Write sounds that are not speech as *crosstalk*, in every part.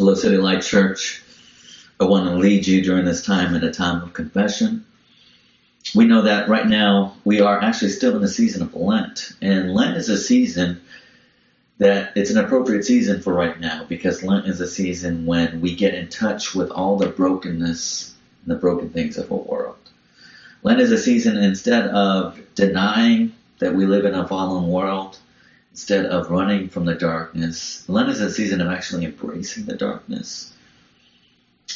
Hello, City Light Church. I want to lead you during this time in a time of confession. We know that right now we are actually still in the season of Lent, and Lent is a season that it's an appropriate season for right now because Lent is a season when we get in touch with all the brokenness and the broken things of our world. Lent is a season instead of denying that we live in a fallen world, instead of running from the darkness. Lent is a season of actually embracing the darkness.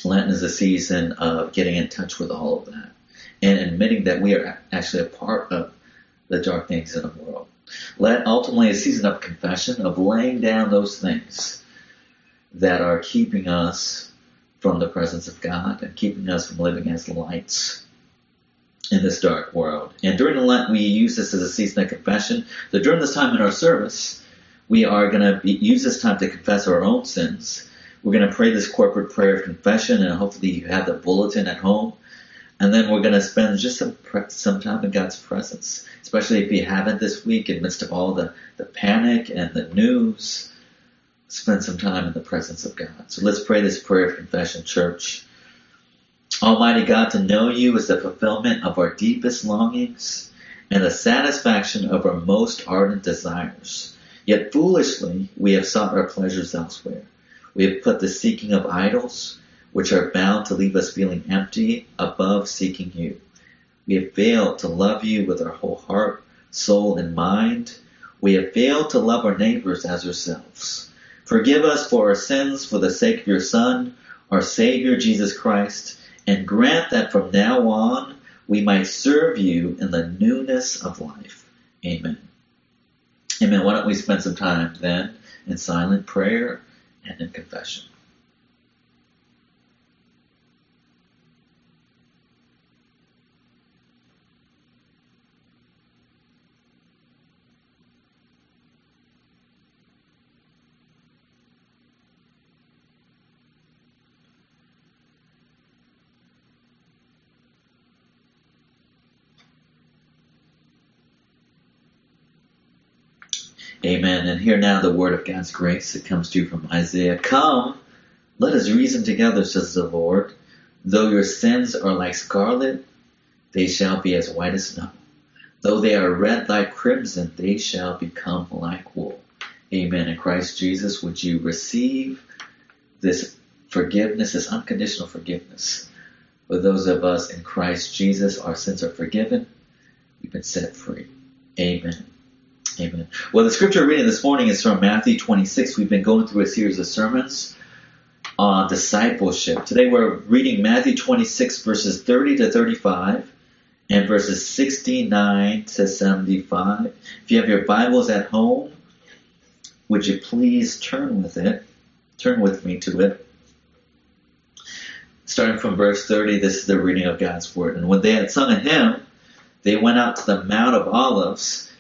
Lent is a season of getting in touch with all of that and admitting that we are actually a part of the dark things in the world. Lent ultimately is a season of confession, of laying down those things that are keeping us from the presence of God and keeping us from living as lights in this dark world. And during the Lent, we use this as a season of confession. So during this time in our service, we are going to use this time to confess our own sins. We're going to pray this corporate prayer of confession, and hopefully you have the bulletin at home. And then we're going to spend just some some time in God's presence, especially if you haven't this week, in midst of all the, the panic and the news. Spend some time in the presence of God. So let's pray this prayer of confession, church. Almighty God, to know you is the fulfillment of our deepest longings and the satisfaction of our most ardent desires. Yet foolishly we have sought our pleasures elsewhere. We have put the seeking of idols, which are bound to leave us feeling empty, above seeking you. We have failed to love you with our whole heart, soul, and mind. We have failed to love our neighbors as ourselves. Forgive us for our sins for the sake of your Son, our Savior Jesus Christ, and grant that from now on we might serve you in the newness of life. Amen. Amen. Why don't we spend some time then in silent prayer and in confession? Amen. And hear now the word of God's grace. that comes to you from Isaiah. Come, let us reason together, says the Lord. Though your sins are like scarlet, they shall be as white as snow. Though they are red like crimson, they shall become like wool. Amen. In Christ Jesus, would you receive this forgiveness, this unconditional forgiveness? For those of us in Christ Jesus, our sins are forgiven. We've been set free. Amen. Amen. Well, the scripture reading this morning is from Matthew 26. We've been going through a series of sermons on discipleship. Today we're reading Matthew 26 verses 30 to 35 and verses 69 to 75. If you have your Bibles at home, would you please turn with it? Turn with me to it. Starting from verse 30, this is the reading of God's Word. And when they had sung a hymn, they went out to the Mount of Olives.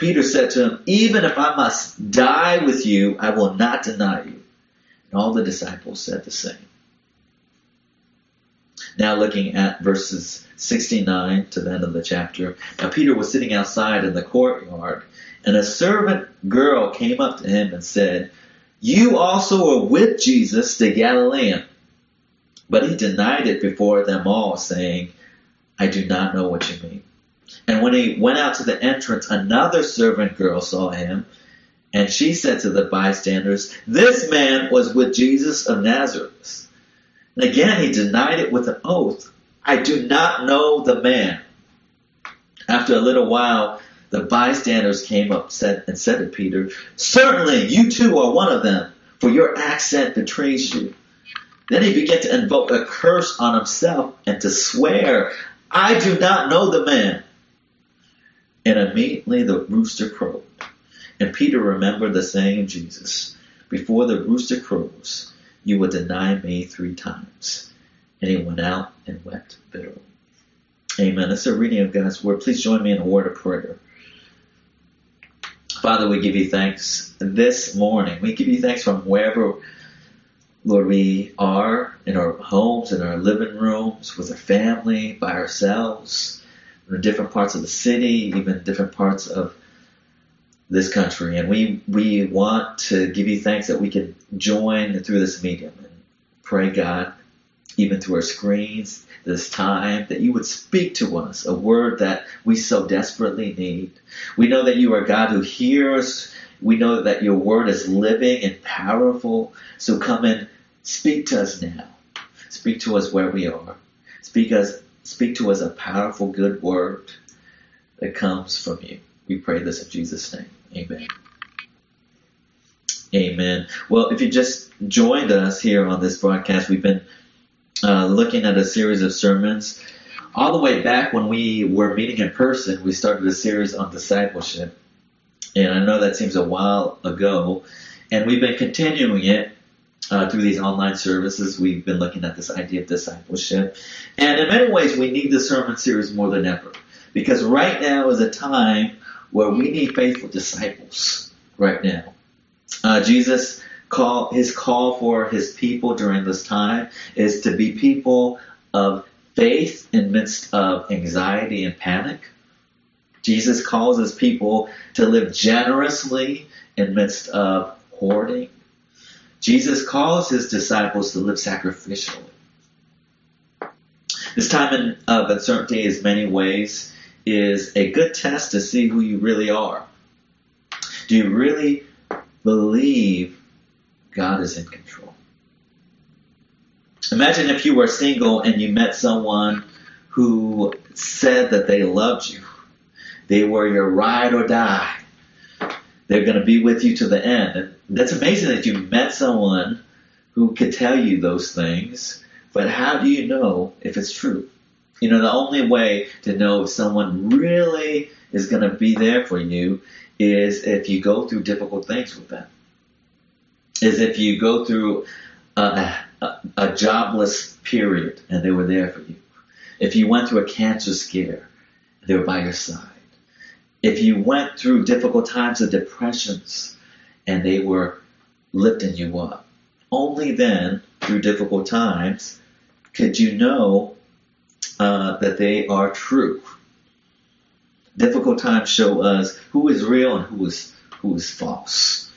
Peter said to him, Even if I must die with you, I will not deny you. And all the disciples said the same. Now looking at verses 69 to the end of the chapter. Now Peter was sitting outside in the courtyard, and a servant girl came up to him and said, You also were with Jesus the Galilean. But he denied it before them all, saying, I do not know what you mean. And when he went out to the entrance, another servant girl saw him, and she said to the bystanders, This man was with Jesus of Nazareth. And again he denied it with an oath, I do not know the man. After a little while, the bystanders came up and said to Peter, Certainly you too are one of them, for your accent betrays you. Then he began to invoke a curse on himself and to swear, I do not know the man. And immediately the rooster crowed. And Peter remembered the saying of Jesus, Before the rooster crows, you will deny me three times. And he went out and wept bitterly. Amen. That's a reading of God's word. Please join me in a word of prayer. Father, we give you thanks this morning. We give you thanks from wherever, Lord, we are in our homes, in our living rooms, with our family, by ourselves, different parts of the city, even different parts of this country. And we, we want to give you thanks that we can join through this medium and pray, God, even through our screens this time, that you would speak to us a word that we so desperately need. We know that you are God who hears. We know that your word is living and powerful. So come and speak to us now. Speak to us where we are. Speak us, speak to us a powerful, good word that comes from you. We pray this in Jesus' name. Amen. Amen. Well, if you just joined us here on this broadcast, we've been uh, looking at a series of sermons. All the way back when we were meeting in person, we started a series on discipleship. And I know that seems a while ago. And we've been continuing it uh, through these online services. We've been looking at this idea of discipleship. And in many ways, we need the sermon series more than ever. Because right now is a time where we need faithful disciples right now. Uh, Jesus call his call for his people during this time is to be people of faith in midst of anxiety and panic. Jesus calls his people to live generously in midst of hoarding. Jesus calls his disciples to live sacrificially. This time of uncertainty, in many ways, is a good test to see who you really are. Do you really believe God is in control? Imagine if you were single and you met someone who said that they loved you. They were your ride or die. They're going to be with you to the end. And that's amazing that you met someone who could tell you those things, but how do you know if it's true? You know, the only way to know if someone really is going to be there for you is if you go through difficult things with them. Is if you go through a, a, a jobless period and they were there for you. If you went through a cancer scare, they were by your side. If you went through difficult times of depressions and they were lifting you up. Only then, through difficult times, could you know uh, that they are true. Difficult times show us who is real and who is who is false.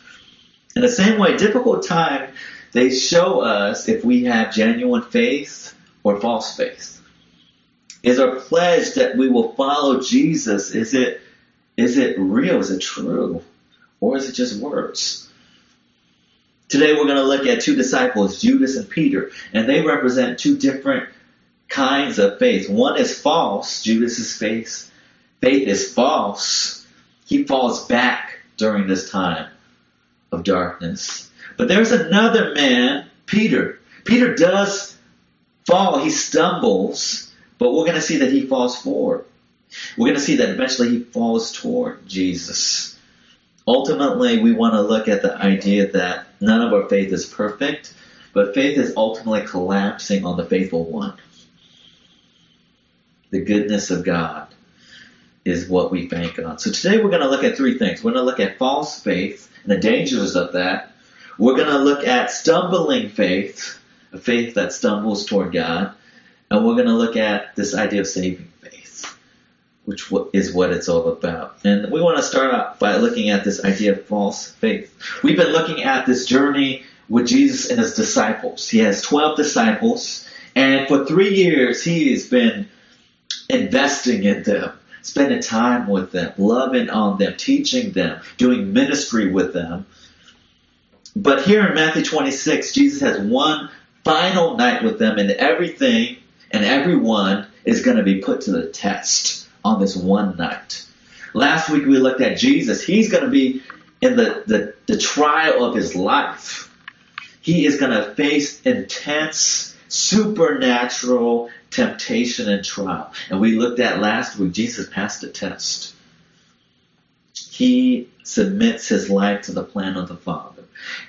In the same way, difficult times they show us if we have genuine faith or false faith. Is our pledge that we will follow Jesus? Is it is it real? Is it true? Or is it just words? Today we're going to look at two disciples, Judas and Peter, and they represent two different kinds of faith. One is false. Judas's faith, faith is false. He falls back during this time of darkness. But there's another man, Peter. Peter does fall. He stumbles, but we're going to see that he falls forward. We're going to see that eventually he falls toward Jesus. Ultimately, we want to look at the idea that none of our faith is perfect, but faith is ultimately collapsing on the faithful one the goodness of God is what we bank on. So today we're going to look at three things. We're going to look at false faith and the dangers of that. We're going to look at stumbling faith, a faith that stumbles toward God. And we're going to look at this idea of saving faith, which is what it's all about. And we want to start out by looking at this idea of false faith. We've been looking at this journey with Jesus and his disciples. He has 12 disciples. And for three years, he has been investing in them, spending time with them, loving on them, teaching them, doing ministry with them. But here in Matthew 26, Jesus has one final night with them, and everything and everyone is going to be put to the test on this one night. Last week we looked at Jesus. He's going to be in the, the, the trial of his life. He is going to face intense, supernatural temptation and trial. And we looked at last week, Jesus passed the test. He submits his life to the plan of the Father.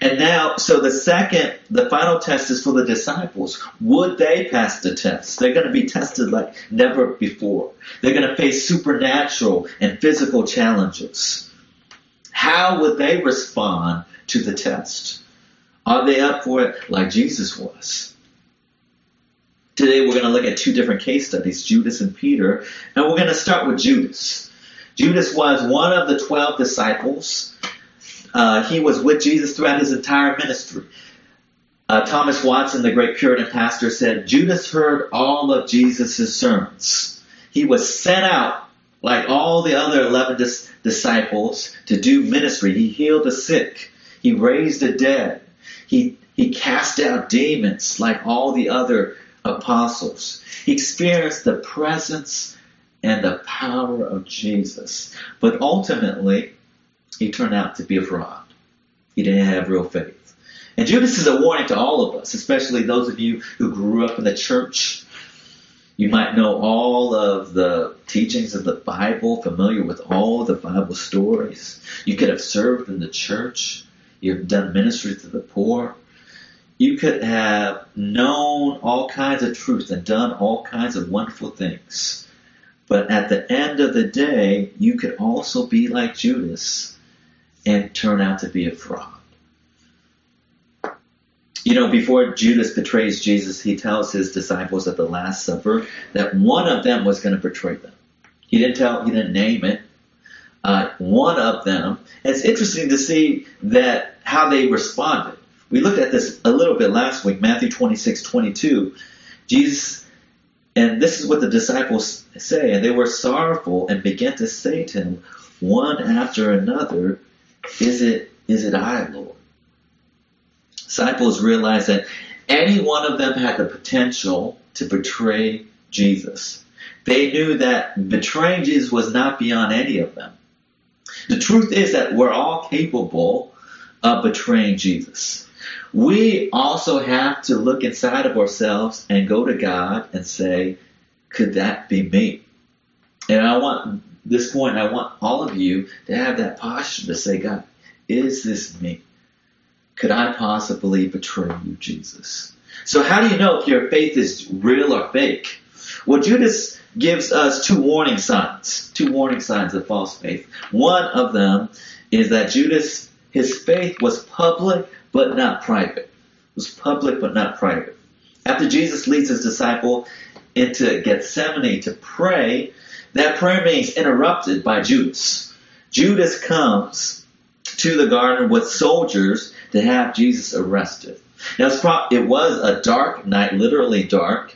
And now, so the second, the final test is for the disciples. Would they pass the test? They're going to be tested like never before. They're going to face supernatural and physical challenges. How would they respond to the test? Are they up for it like Jesus was? Today we're going to look at two different case studies, Judas and Peter, and we're going to start with Judas. Judas was one of the twelve disciples. Uh, he was with Jesus throughout his entire ministry. Uh, Thomas Watson, the great Puritan pastor, said Judas heard all of Jesus' sermons. He was sent out like all the other 11 dis- disciples to do ministry. He healed the sick. He raised the dead. He, he cast out demons like all the other apostles. He experienced the presence and the power of Jesus. But ultimately, he turned out to be a fraud. He didn't have real faith. And Judas is a warning to all of us, especially those of you who grew up in the church. You might know all of the teachings of the Bible, familiar with all the Bible stories. You could have served in the church. You've done ministry to the poor. You could have known all kinds of truth and done all kinds of wonderful things. But at the end of the day, you could also be like Judas and turn out to be a fraud. You know, before Judas betrays Jesus, he tells his disciples at the Last Supper that one of them was going to betray them. He didn't tell, he didn't name it. Uh, one of them. And it's interesting to see that how they responded. We looked at this a little bit last week, Matthew 26, 22. Jesus, and this is what the disciples say, and they were sorrowful and began to say to him, one after another, is it, is it I, Lord? Disciples realized that any one of them had the potential to betray Jesus. They knew that betraying Jesus was not beyond any of them. The truth is that we're all capable of betraying Jesus. We also have to look inside of ourselves and go to God and say, could that be me? And I want this point, I want all of you to have that posture to say, God, is this me? Could I possibly betray you, Jesus? So how do you know if your faith is real or fake? Well, Judas gives us two warning signs, two warning signs of false faith. One of them is that Judas, his faith was public but not private. It was public but not private. After Jesus leads his disciple into Gethsemane to pray, that prayer means interrupted by Judas. Judas comes to the garden with soldiers to have Jesus arrested. Now, it was a dark night, literally dark.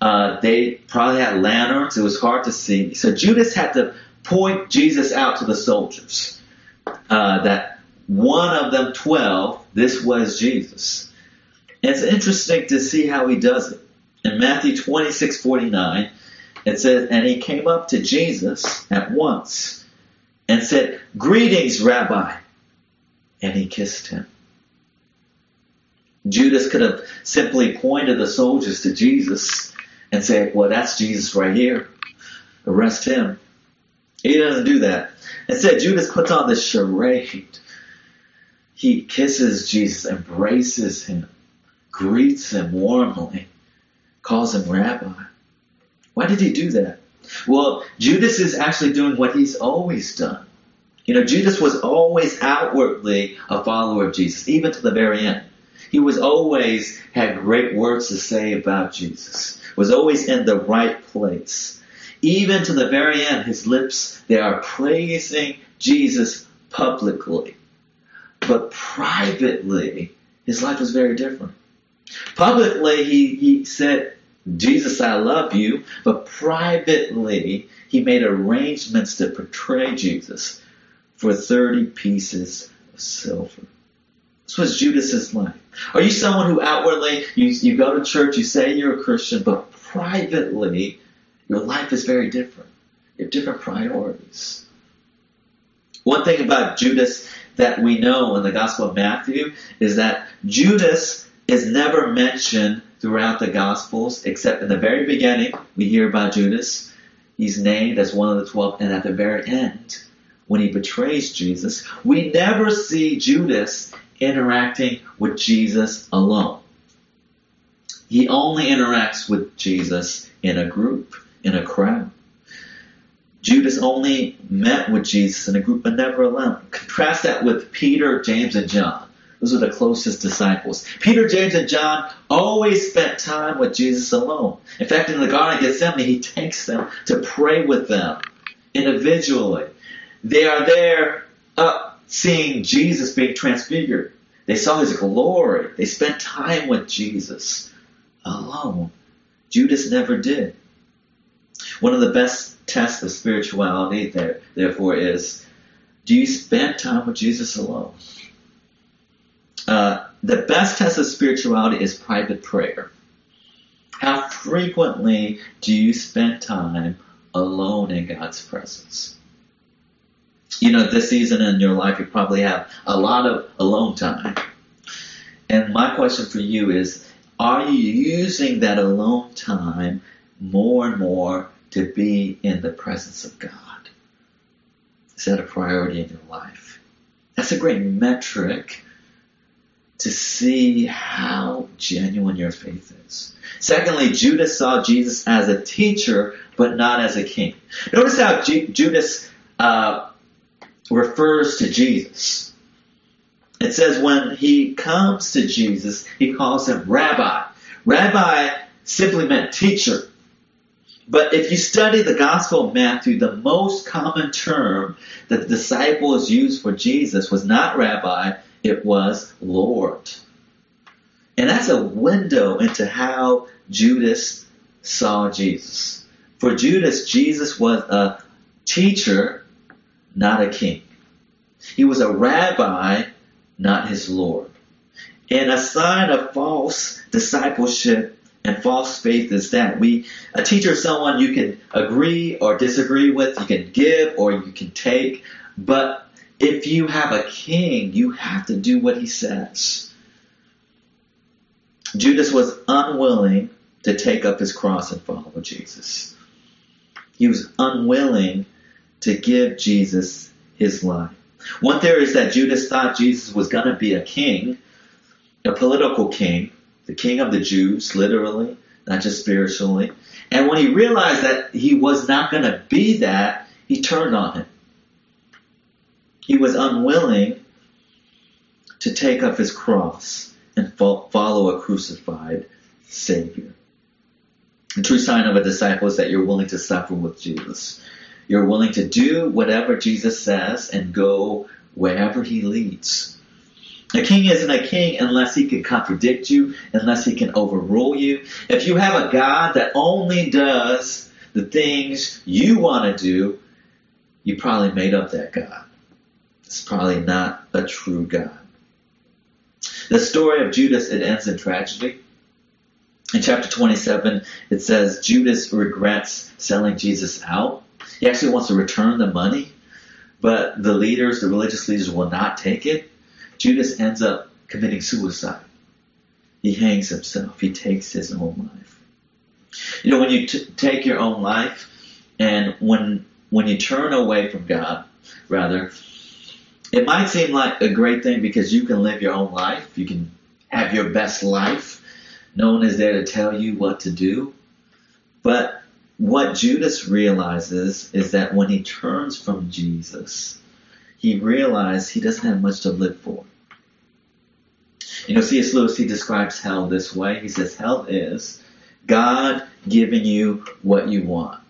Uh, they probably had lanterns. It was hard to see. So Judas had to point Jesus out to the soldiers. Uh, that one of them, 12, this was Jesus. And it's interesting to see how he does it. In Matthew 26, 49, it says, And he came up to Jesus at once and said, Greetings, Rabbi. And he kissed him. Judas could have simply pointed the soldiers to Jesus and said, Well, that's Jesus right here. Arrest him. He doesn't do that. Instead, Judas puts on this charade. He kisses Jesus, embraces him, greets him warmly, calls him rabbi. Why did he do that? Well, Judas is actually doing what he's always done. You know, Judas was always outwardly a follower of Jesus, even to the very end. He was always had great words to say about Jesus. Was always in the right place. Even to the very end, his lips, they are praising Jesus publicly. But privately, his life was very different. Publicly, he, he said, Jesus, I love you. But privately, he made arrangements to betray Jesus for 30 pieces of silver. This was Judas's life. Are you someone who outwardly, you, you go to church, you say you're a Christian, but privately, your life is very different. You have different priorities. One thing about Judas that we know in the Gospel of Matthew is that Judas is never mentioned throughout the Gospels, except in the very beginning, we hear about Judas. He's named as one of the twelve, and at the very end, when he betrays Jesus, we never see Judas interacting with Jesus alone. He only interacts with Jesus in a group, in a crowd. Judas only met with Jesus in a group, but never alone. Contrast that with Peter, James, and John. Those are the closest disciples. Peter, James, and John always spent time with Jesus alone. In fact, in the Garden of Gethsemane, he takes them to pray with them individually. They are there up seeing Jesus being transfigured. They saw his glory. They spent time with Jesus alone. Judas never did. One of the best tests of spirituality, there, therefore, is do you spend time with Jesus alone? Uh, the best test of spirituality is private prayer. How frequently do you spend time alone in God's presence? You know, this season in your life, you probably have a lot of alone time. And my question for you is are you using that alone time more and more to be in the presence of God? Is that a priority in your life? That's a great metric to see how genuine your faith is. Secondly, Judas saw Jesus as a teacher, but not as a king. Notice how G- Judas uh, refers to Jesus. It says when he comes to Jesus, he calls him rabbi. Rabbi simply meant teacher. But if you study the Gospel of Matthew, the most common term that the disciples used for Jesus was not rabbi, it was Lord. And that's a window into how Judas saw Jesus. For Judas, Jesus was a teacher, not a king. He was a rabbi, not his Lord. And a sign of false discipleship and false faith is that we a teacher is someone you can agree or disagree with, you can give or you can take, but if you have a king, you have to do what he says. Judas was unwilling to take up his cross and follow Jesus. He was unwilling to give Jesus his life. One theory is that Judas thought Jesus was going to be a king, a political king, the king of the Jews, literally, not just spiritually. And when he realized that he was not going to be that, he turned on him. He was unwilling to take up his cross and follow a crucified Savior. The true sign of a disciple is that you're willing to suffer with Jesus. You're willing to do whatever Jesus says and go wherever he leads. A king isn't a king unless he can contradict you, unless he can overrule you. If you have a God that only does the things you want to do, you probably made up that God. It's probably not a true God. The story of Judas, it ends in tragedy. In chapter 27, it says Judas regrets selling Jesus out. He actually wants to return the money, but the leaders, the religious leaders, will not take it. Judas ends up committing suicide. He hangs himself. He takes his own life. You know, when you t- take your own life, and when when you turn away from God, rather, it might seem like a great thing because you can live your own life. You can have your best life. No one is there to tell you what to do. But what Judas realizes is that when he turns from Jesus, he realizes he doesn't have much to live for. You know, C.S. Lewis, he describes hell this way. He says, hell is God giving you what you want.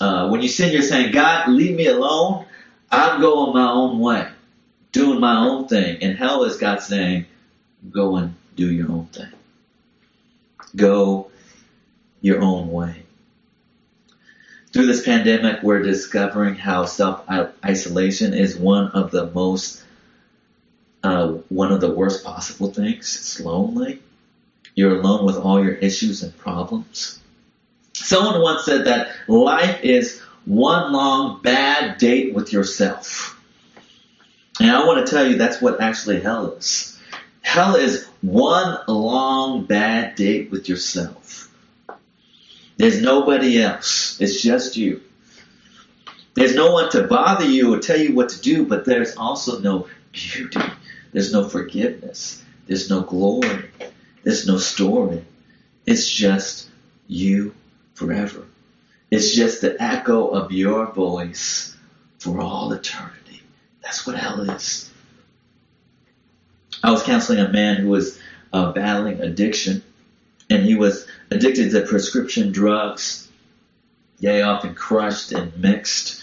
Uh, when you sin, you're saying, God, leave me alone. I'm going my own way, doing my own thing. And hell is God saying, go and do your own thing. Go your own way. Through this pandemic, we're discovering how self-isolation is one of the most, uh, one of the worst possible things. It's lonely. You're alone with all your issues and problems. Someone once said that life is one long bad date with yourself. And I want to tell you that's what actually hell is. Hell is one long bad date with yourself. There's nobody else. It's just you. There's no one to bother you or tell you what to do, but there's also no beauty There's no forgiveness. There's no glory. There's no story. It's just you forever. It's just the echo of your voice for all eternity. That's what hell is. I was counseling a man who was uh, battling addiction, and he was addicted to prescription drugs. Yea, often crushed and mixed.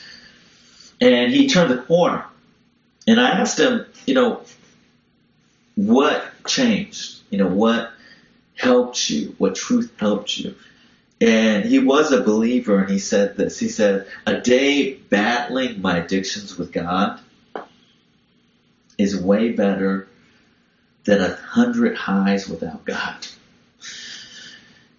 And he turned the corner. And I asked him, you know, what changed? You know, what helped you? What truth helped you? And he was a believer, and he said this. He said, A day battling my addictions with God is way better than a hundred highs without God.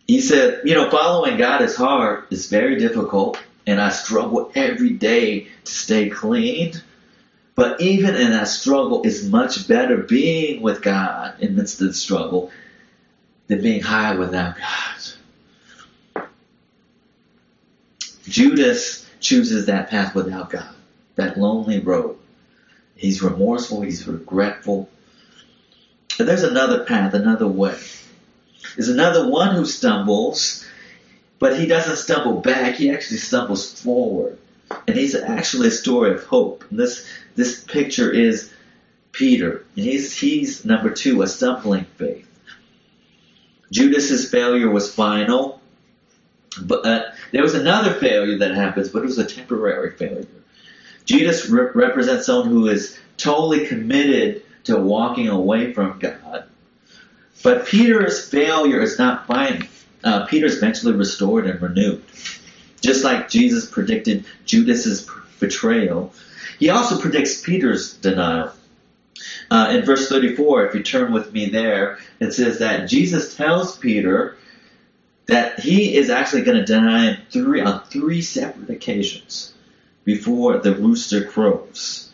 He said, You know, following God is hard, it's very difficult, and I struggle every day to stay clean. But even in that struggle, it's much better being with God in midst of the struggle than being high without God. Judas chooses that path without God, that lonely road. He's remorseful, he's regretful. And there's another path, another way. There's another one who stumbles, but he doesn't stumble back, he actually stumbles forward. And he's actually a story of hope. And this this picture is Peter. And he's he's number two, a stumbling faith. Judas's failure was final, but uh, there was another failure that happens, but it was a temporary failure. Judas re- represents someone who is totally committed to walking away from God. But Peter's failure is not final. Uh, Peter's eventually restored and renewed. Just like Jesus predicted Judas's betrayal, he also predicts Peter's denial. Uh, in verse 34, if you turn with me there, it says that Jesus tells Peter that he is actually going to deny him three on three separate occasions before the rooster crows.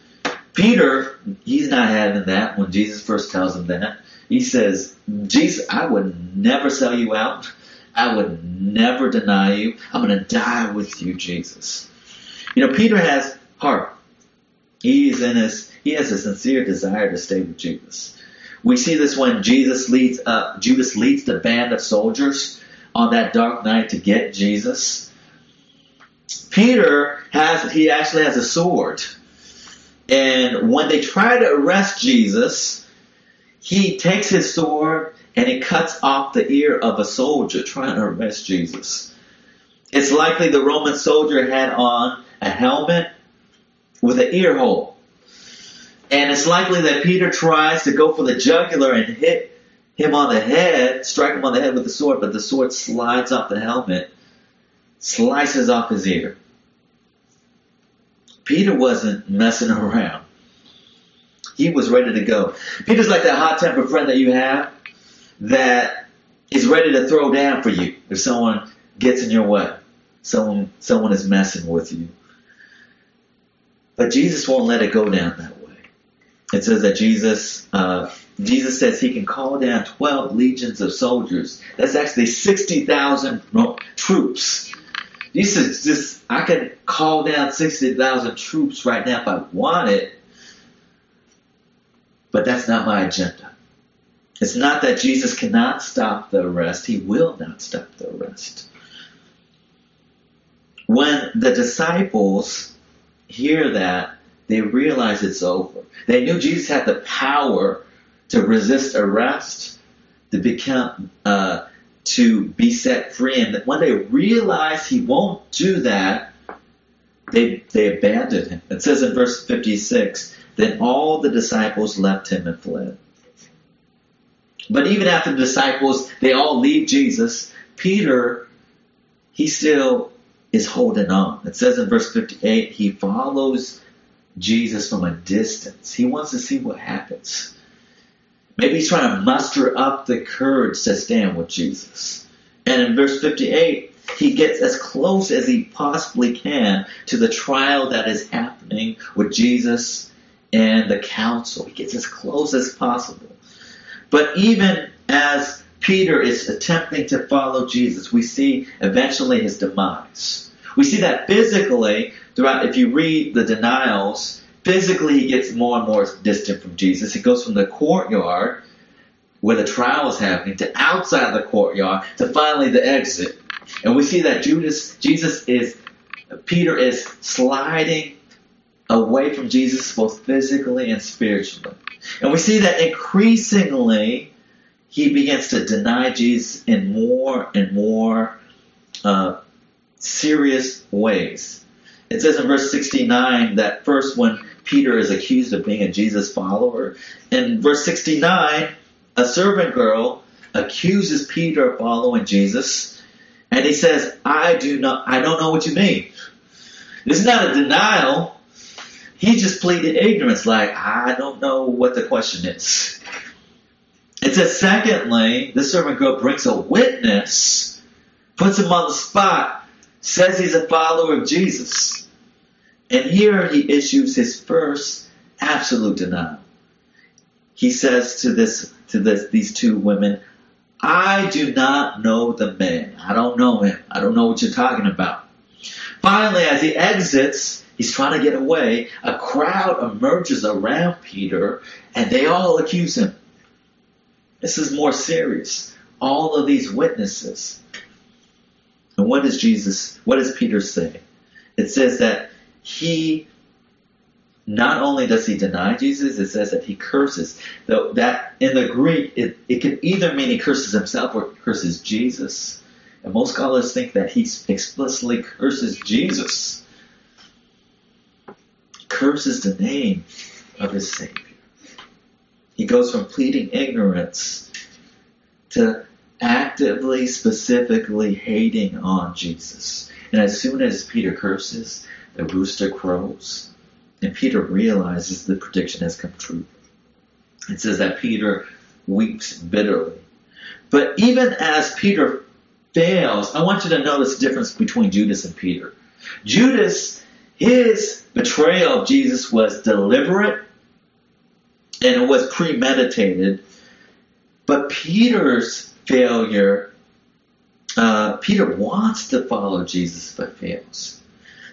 Peter, he's not having that when Jesus first tells him that. He says, Jesus, I would never sell you out. I would never deny you. I'm going to die with you, Jesus. You know, Peter has heart. He's in his, he has a sincere desire to stay with Jesus. We see this when Jesus leads up, Judas leads the band of soldiers on that dark night to get Jesus. Peter has, he actually has a sword. And when they try to arrest Jesus, he takes his sword and he cuts off the ear of a soldier trying to arrest Jesus. It's likely the Roman soldier had on a helmet with an ear hole. And it's likely that Peter tries to go for the jugular and hit him on the head, strike him on the head with the sword, but the sword slides off the helmet, slices off his ear. Peter wasn't messing around. He was ready to go. Peter's like that hot tempered friend that you have that is ready to throw down for you if someone gets in your way. Someone someone is messing with you. But Jesus won't let it go down that way. It says that Jesus uh, Jesus says he can call down 12 legions of soldiers. That's actually 60,000 troops. He says, just, I could call down 60,000 troops right now if I wanted, but that's not my agenda. It's not that Jesus cannot stop the arrest. He will not stop the arrest. When the disciples hear that, they realize it's over. They knew Jesus had the power to resist arrest, to become, uh, to be set free. And that when they realize he won't do that, they, they abandoned him. It says in verse 56, then all the disciples left him and fled. But even after the disciples, they all leave Jesus, Peter, he still is holding on. It says in verse 58, he follows Jesus from a distance. He wants to see what happens. Maybe he's trying to muster up the courage to stand with Jesus. And in verse 58, he gets as close as he possibly can to the trial that is happening with Jesus and the council. He gets as close as possible. But even as Peter is attempting to follow Jesus, we see eventually his demise. We see that physically throughout, if you read the denials, physically he gets more and more distant from Jesus. He goes from the courtyard where the trial is happening to outside the courtyard to finally the exit. And we see that Judas, Jesus is, Peter is sliding away from Jesus both physically and spiritually. And we see that increasingly he begins to deny Jesus in more and more uh, serious ways. It says in verse 69 that first when Peter is accused of being a Jesus follower, in verse 69, a servant girl accuses Peter of following Jesus, and he says, I do not, I don't know what you mean. This is not a denial. He just pleaded ignorance, like, I don't know what the question is. It says, secondly, the servant girl brings a witness, puts him on the spot, says he's a follower of Jesus. And here he issues his first absolute denial. He says to this to this, these two women, I do not know the man. I don't know him. I don't know what you're talking about. Finally, as he exits, he's trying to get away. A crowd emerges around Peter and they all accuse him. This is more serious. All of these witnesses. And what does Jesus, what does Peter say? It says that he not only does he deny Jesus, it says that he curses. Though that in the Greek, it, it can either mean he curses himself or curses Jesus. And most scholars think that he explicitly curses Jesus. Curses the name of his Savior. He goes from pleading ignorance to actively, specifically hating on Jesus. And as soon as Peter curses, the rooster crows and Peter realizes the prediction has come true. It says that Peter weeps bitterly. But even as Peter fails, I want you to notice the difference between Judas and Peter. Judas, his betrayal of Jesus was deliberate and it was premeditated. But Peter's failure, uh, Peter wants to follow Jesus but fails.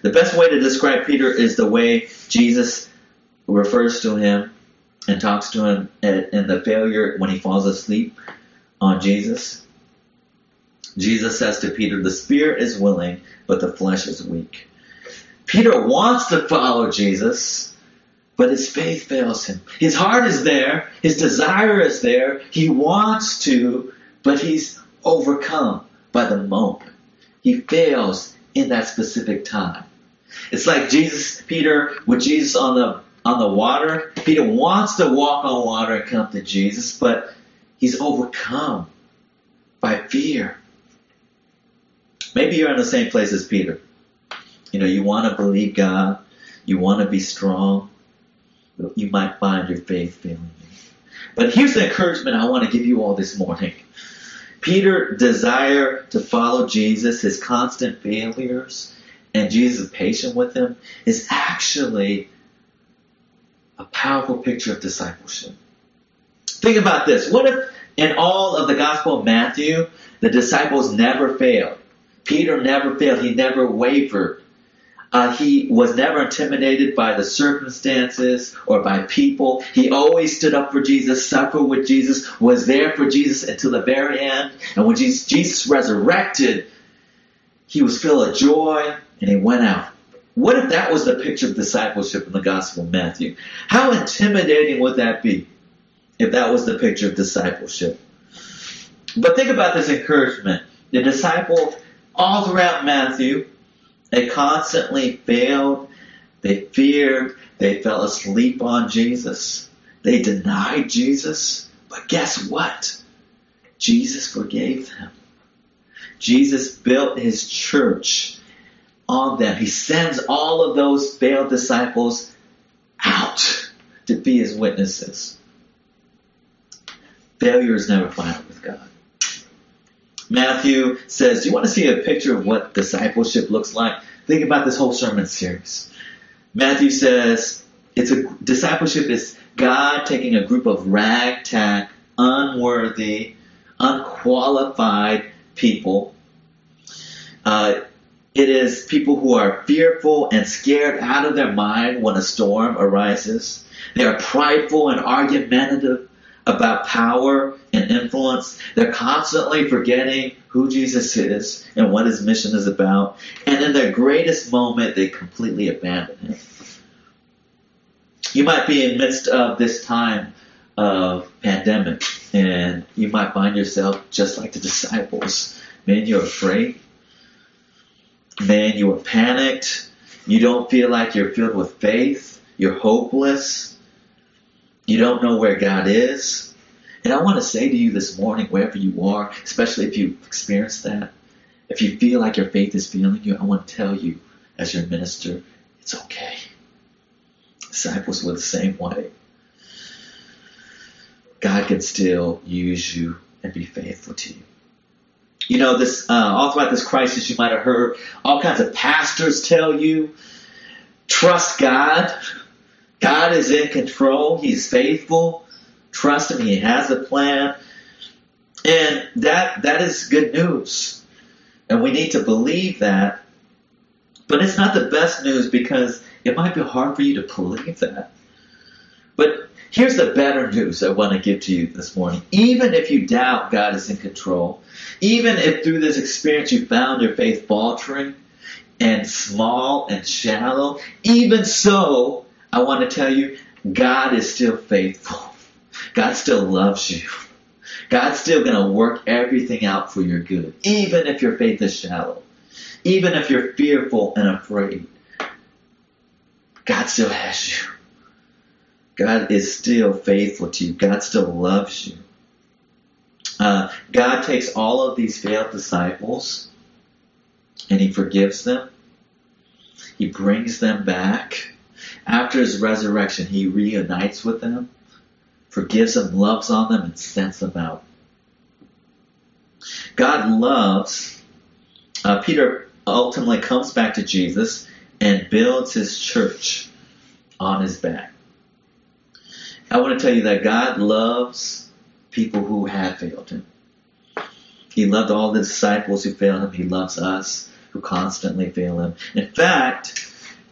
The best way to describe Peter is the way Jesus refers to him and talks to him in the failure when he falls asleep on Jesus. Jesus says to Peter, The spirit is willing, but the flesh is weak. Peter wants to follow Jesus, but his faith fails him. His heart is there, his desire is there, he wants to, but he's overcome by the moment. He fails in that specific time. It's like Jesus, Peter, with Jesus on the on the water. Peter wants to walk on water and come to Jesus, but he's overcome by fear. Maybe you're in the same place as Peter. You know, you want to believe God, you want to be strong, you might find your faith failing you. But here's the encouragement I want to give you all this morning. Peter desire to follow Jesus, his constant failures, and Jesus patience with him is actually a powerful picture of discipleship. Think about this. What if in all of the Gospel of Matthew, the disciples never failed? Peter never failed. He never wavered. Uh, he was never intimidated by the circumstances or by people. He always stood up for Jesus, suffered with Jesus, was there for Jesus until the very end. And when Jesus, Jesus resurrected, he was filled with joy and he went out. What if that was the picture of discipleship in the Gospel of Matthew? How intimidating would that be if that was the picture of discipleship? But think about this encouragement. The disciples, all throughout Matthew, they constantly failed, they feared, they fell asleep on Jesus, they denied Jesus. But guess what? Jesus forgave them. Jesus built his church on them. He sends all of those failed disciples out to be his witnesses. Failure is never final with God. Matthew says, Do you want to see a picture of what discipleship looks like? Think about this whole sermon series. Matthew says, it's a discipleship is God taking a group of ragtag, unworthy, unqualified people uh, It is people who are fearful and scared out of their mind when a storm arises. They are prideful and argumentative about power and influence. They're constantly forgetting who Jesus is and what his mission is about. And in their greatest moment, they completely abandon him. You might be in midst of this time of pandemic and you might find yourself just like the disciples. Man, you're afraid. Man, you are panicked. You don't feel like you're filled with faith. You're hopeless. You don't know where God is. And I want to say to you this morning, wherever you are, especially if you've experienced that, if you feel like your faith is failing you, I want to tell you, as your minister, it's okay. Disciples were the same way. God can still use you and be faithful to you. You know, this uh, all throughout this crisis, you might have heard all kinds of pastors tell you, trust God. God is in control. He's faithful. Trust Him. He has a plan, and that that is good news. And we need to believe that. But it's not the best news because it might be hard for you to believe that. But Here's the better news I want to give to you this morning. Even if you doubt God is in control, even if through this experience you found your faith faltering and small and shallow, even so, I want to tell you, God is still faithful. God still loves you. God's still going to work everything out for your good, even if your faith is shallow, even if you're fearful and afraid. God still has you. God is still faithful to you. God still loves you. Uh, God takes all of these failed disciples and he forgives them. He brings them back. After his resurrection, he reunites with them, forgives them, loves on them, and sends them out. God loves. Uh, Peter ultimately comes back to Jesus and builds his church on his back. I want to tell you that God loves people who have failed him. He loved all the disciples who failed him. He loves us who constantly fail him. In fact,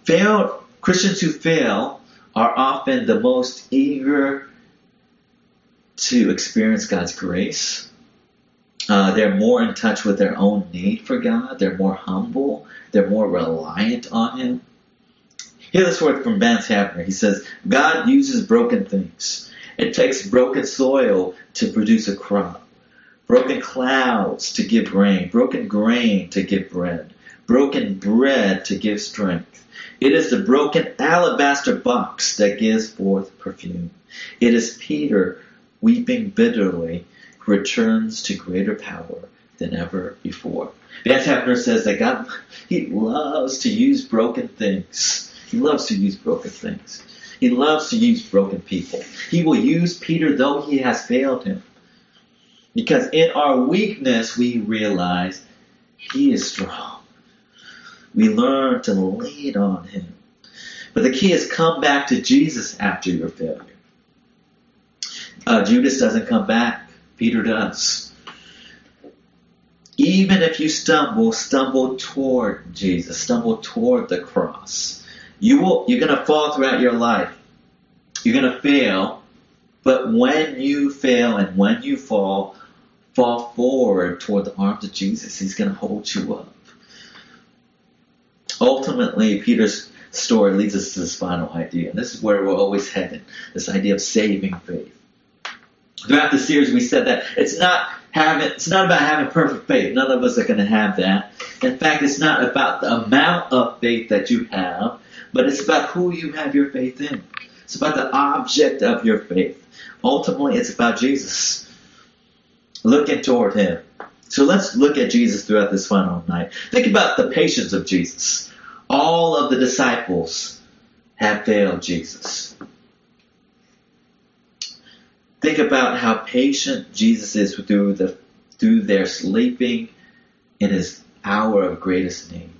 failed Christians who fail are often the most eager to experience God's grace. Uh, they're more in touch with their own need for God. They're more humble. They're more reliant on Him. Hear this word from Vance Havner. He says, God uses broken things. It takes broken soil to produce a crop, broken clouds to give rain, broken grain to give bread, broken bread to give strength. It is the broken alabaster box that gives forth perfume. It is Peter weeping bitterly who returns to greater power than ever before. Vance Havner says that God, He loves to use broken things he loves to use broken things. He loves to use broken people. He will use Peter though he has failed him. Because in our weakness, we realize he is strong. We learn to lean on him. But the key is come back to Jesus after your failure. Uh, Judas doesn't come back. Peter does. Even if you stumble, stumble toward Jesus, stumble toward the cross. You will, you're going to fall throughout your life. You're going to fail. But when you fail and when you fall, fall forward toward the arms of Jesus. He's going to hold you up. Ultimately, Peter's story leads us to this final idea. And this is where we're always headed. This idea of saving faith. Throughout the series, we said that it's not having, it's not about having perfect faith. None of us are going to have that. In fact, it's not about the amount of faith that you have, but it's about who you have your faith in. It's about the object of your faith. Ultimately, it's about Jesus. Looking toward Him. So let's look at Jesus throughout this final night. Think about the patience of Jesus. All of the disciples have failed Jesus. Think about how patient Jesus is through the through their sleeping in his hour of greatest need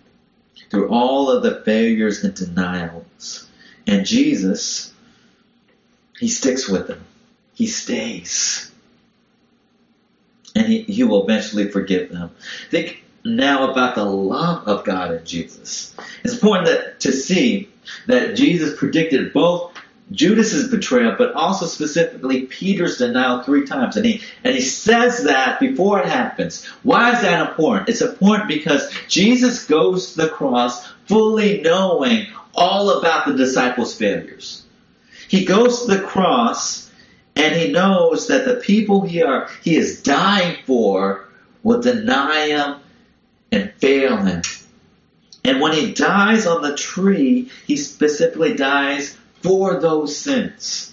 through all of the failures and denials. And Jesus, He sticks with them. He stays. And He, he will eventually forgive them. Think now about the love of God in Jesus. It's important that, to see that Jesus predicted both Judas's betrayal, but also specifically Peter's denial three times. And he, and he says that before it happens. Why is that important? It's important because Jesus goes to the cross fully knowing all about the disciples' failures. He goes to the cross and he knows that the people he, are, he is dying for will deny him and fail him. And when he dies on the tree, he specifically dies for those sins.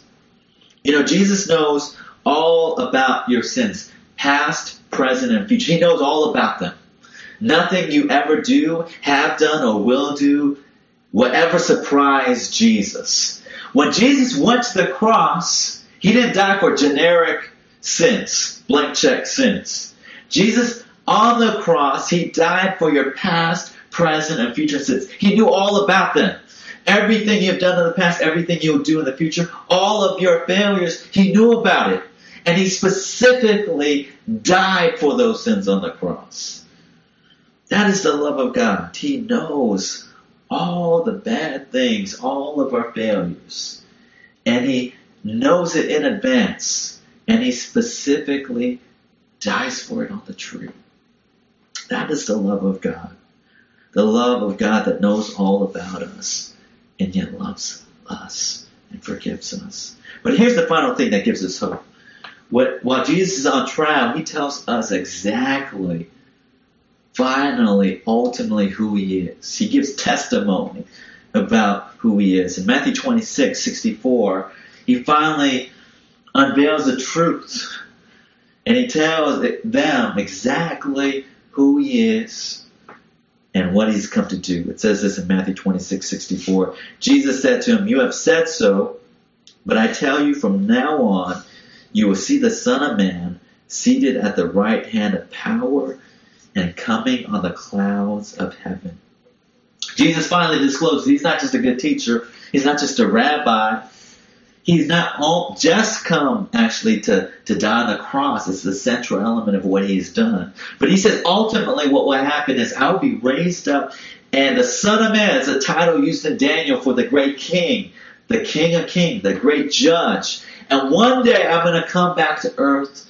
You know, Jesus knows all about your sins, past, present, and future. He knows all about them. Nothing you ever do, have done, or will do will ever surprise Jesus. When Jesus went to the cross, he didn't die for generic sins, blank check sins. Jesus on the cross, he died for your past, present, and future sins. He knew all about them. Everything you've done in the past, everything you'll do in the future, all of your failures, he knew about it. And he specifically died for those sins on the cross. That is the love of God. He knows all the bad things, all of our failures. And he knows it in advance. And he specifically dies for it on the tree. That is the love of God. The love of God that knows all about us and yet loves us and forgives us. But here's the final thing that gives us hope. What, while Jesus is on trial, he tells us exactly, finally, ultimately who he is. He gives testimony about who he is. In Matthew 26, 64, he finally unveils the truth and he tells them exactly who he is and what he's come to do. It says this in Matthew 26, 64. Jesus said to him, You have said so, but I tell you from now on, you will see the Son of Man seated at the right hand of power and coming on the clouds of heaven. Jesus finally discloses he's not just a good teacher, he's not just a rabbi, He's not oh, just come actually to, to die on the cross. It's the central element of what he's done. But he says ultimately what will happen is I will be raised up and the Son of Man is a title used in Daniel for the great king, the king of kings, the great judge. And one day I'm going to come back to earth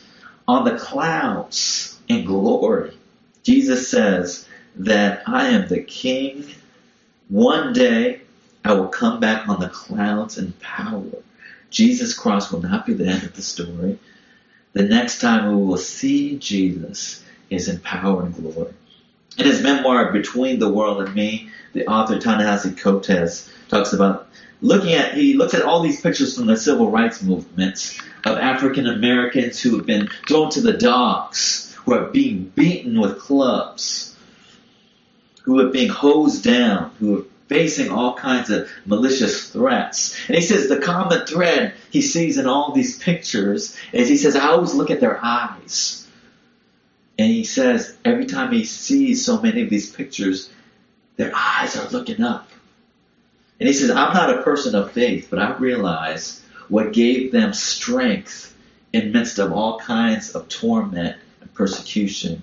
on the clouds in glory. Jesus says that I am the king. One day I will come back on the clouds in power. Jesus' cross will not be the end of the story. The next time we will see Jesus is in power and glory. In his memoir, Between the World and Me, the author Ta-Nehisi Coates talks about looking at, he looks at all these pictures from the civil rights movements of African Americans who have been thrown to the dogs, who are being beaten with clubs, who are being hosed down, who have facing all kinds of malicious threats. And he says the common thread he sees in all these pictures is he says, I always look at their eyes. And he says, every time he sees so many of these pictures, their eyes are looking up. And he says, I'm not a person of faith, but I realize what gave them strength in midst of all kinds of torment and persecution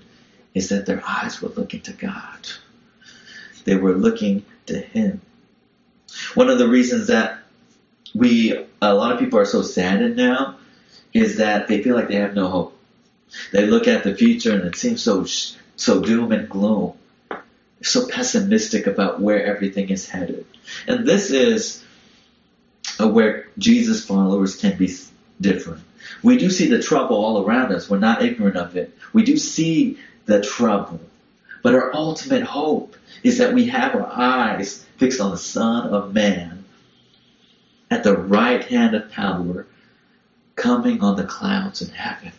is that their eyes were looking to God. They were looking to Him. One of the reasons that we, a lot of people are so saddened now is that they feel like they have no hope. They look at the future and it seems so, so doom and gloom. so pessimistic about where everything is headed. And this is uh, where Jesus followers can be different. We do see the trouble all around us. We're not ignorant of it. We do see the trouble. But our ultimate hope is that we have our eyes fixed on the Son of Man at the right hand of power coming on the clouds in heaven.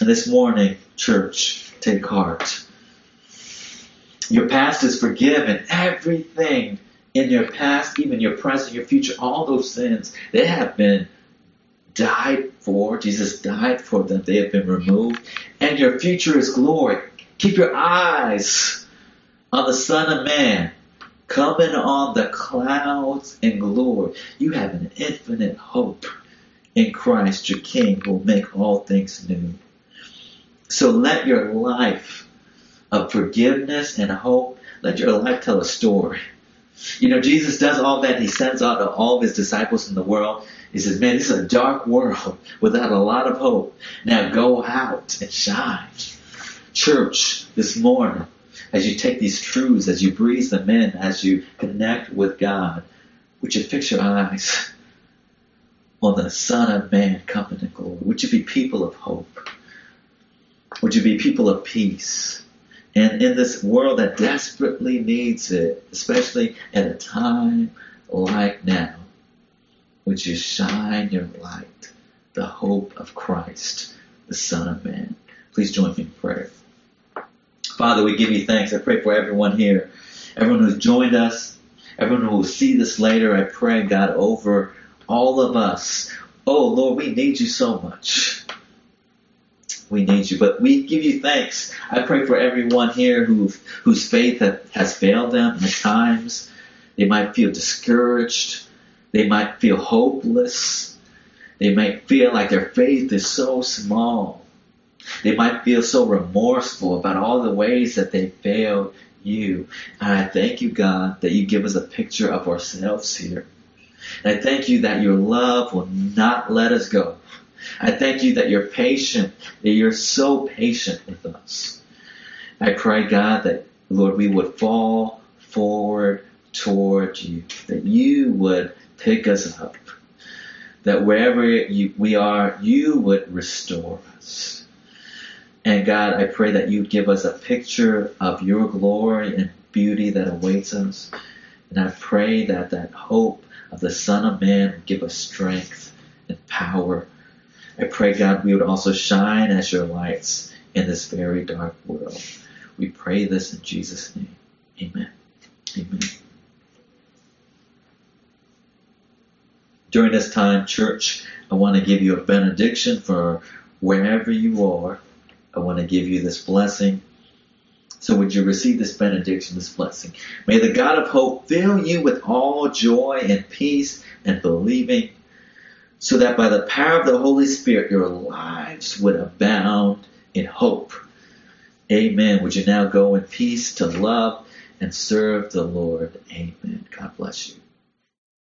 And this morning, church, take heart. Your past is forgiven. Everything in your past, even your present, your future, all those sins, they have been died for. Jesus died for them. They have been removed. And your future is glory. Keep your eyes on the Son of Man coming on the clouds in glory. You have an infinite hope in Christ, your King, who will make all things new. So let your life of forgiveness and hope, let your life tell a story. You know, Jesus does all that. He sends out all of his disciples in the world. He says, man, this is a dark world *laughs* without a lot of hope. Now go out and shine. Church, this morning, as you take these truths, as you breathe them in, as you connect with God, would you fix your eyes on the Son of Man coming in glory? Would you be people of hope? Would you be people of peace? And in this world that desperately needs it, especially at a time like now, would you shine your light, the hope of Christ, the Son of Man? Please join me in prayer. Father, we give you thanks. I pray for everyone here, everyone who's joined us, everyone who will see this later. I pray, God, over all of us. Oh, Lord, we need you so much. We need you, but we give you thanks. I pray for everyone here who, whose faith has failed them at times. They might feel discouraged. They might feel hopeless. They might feel like their faith is so small. They might feel so remorseful about all the ways that they failed you. And I thank you, God, that you give us a picture of ourselves here. And I thank you that your love will not let us go. I thank you that you're patient, that you're so patient with us. I pray, God, that, Lord, we would fall forward toward you, that you would pick us up, that wherever you, we are, you would restore us. And God, I pray that you give us a picture of your glory and beauty that awaits us. And I pray that that hope of the Son of Man give us strength and power I pray, God, we would also shine as your lights in this very dark world. We pray this in Jesus' name. Amen. Amen. During this time, church, I want to give you a benediction for wherever you are. I want to give you this blessing. So would you receive this benediction, this blessing? May the God of hope fill you with all joy and peace and believing so that by the power of the Holy Spirit your lives would abound in hope. Amen. Would you now go in peace to love and serve the Lord? Amen. God bless you.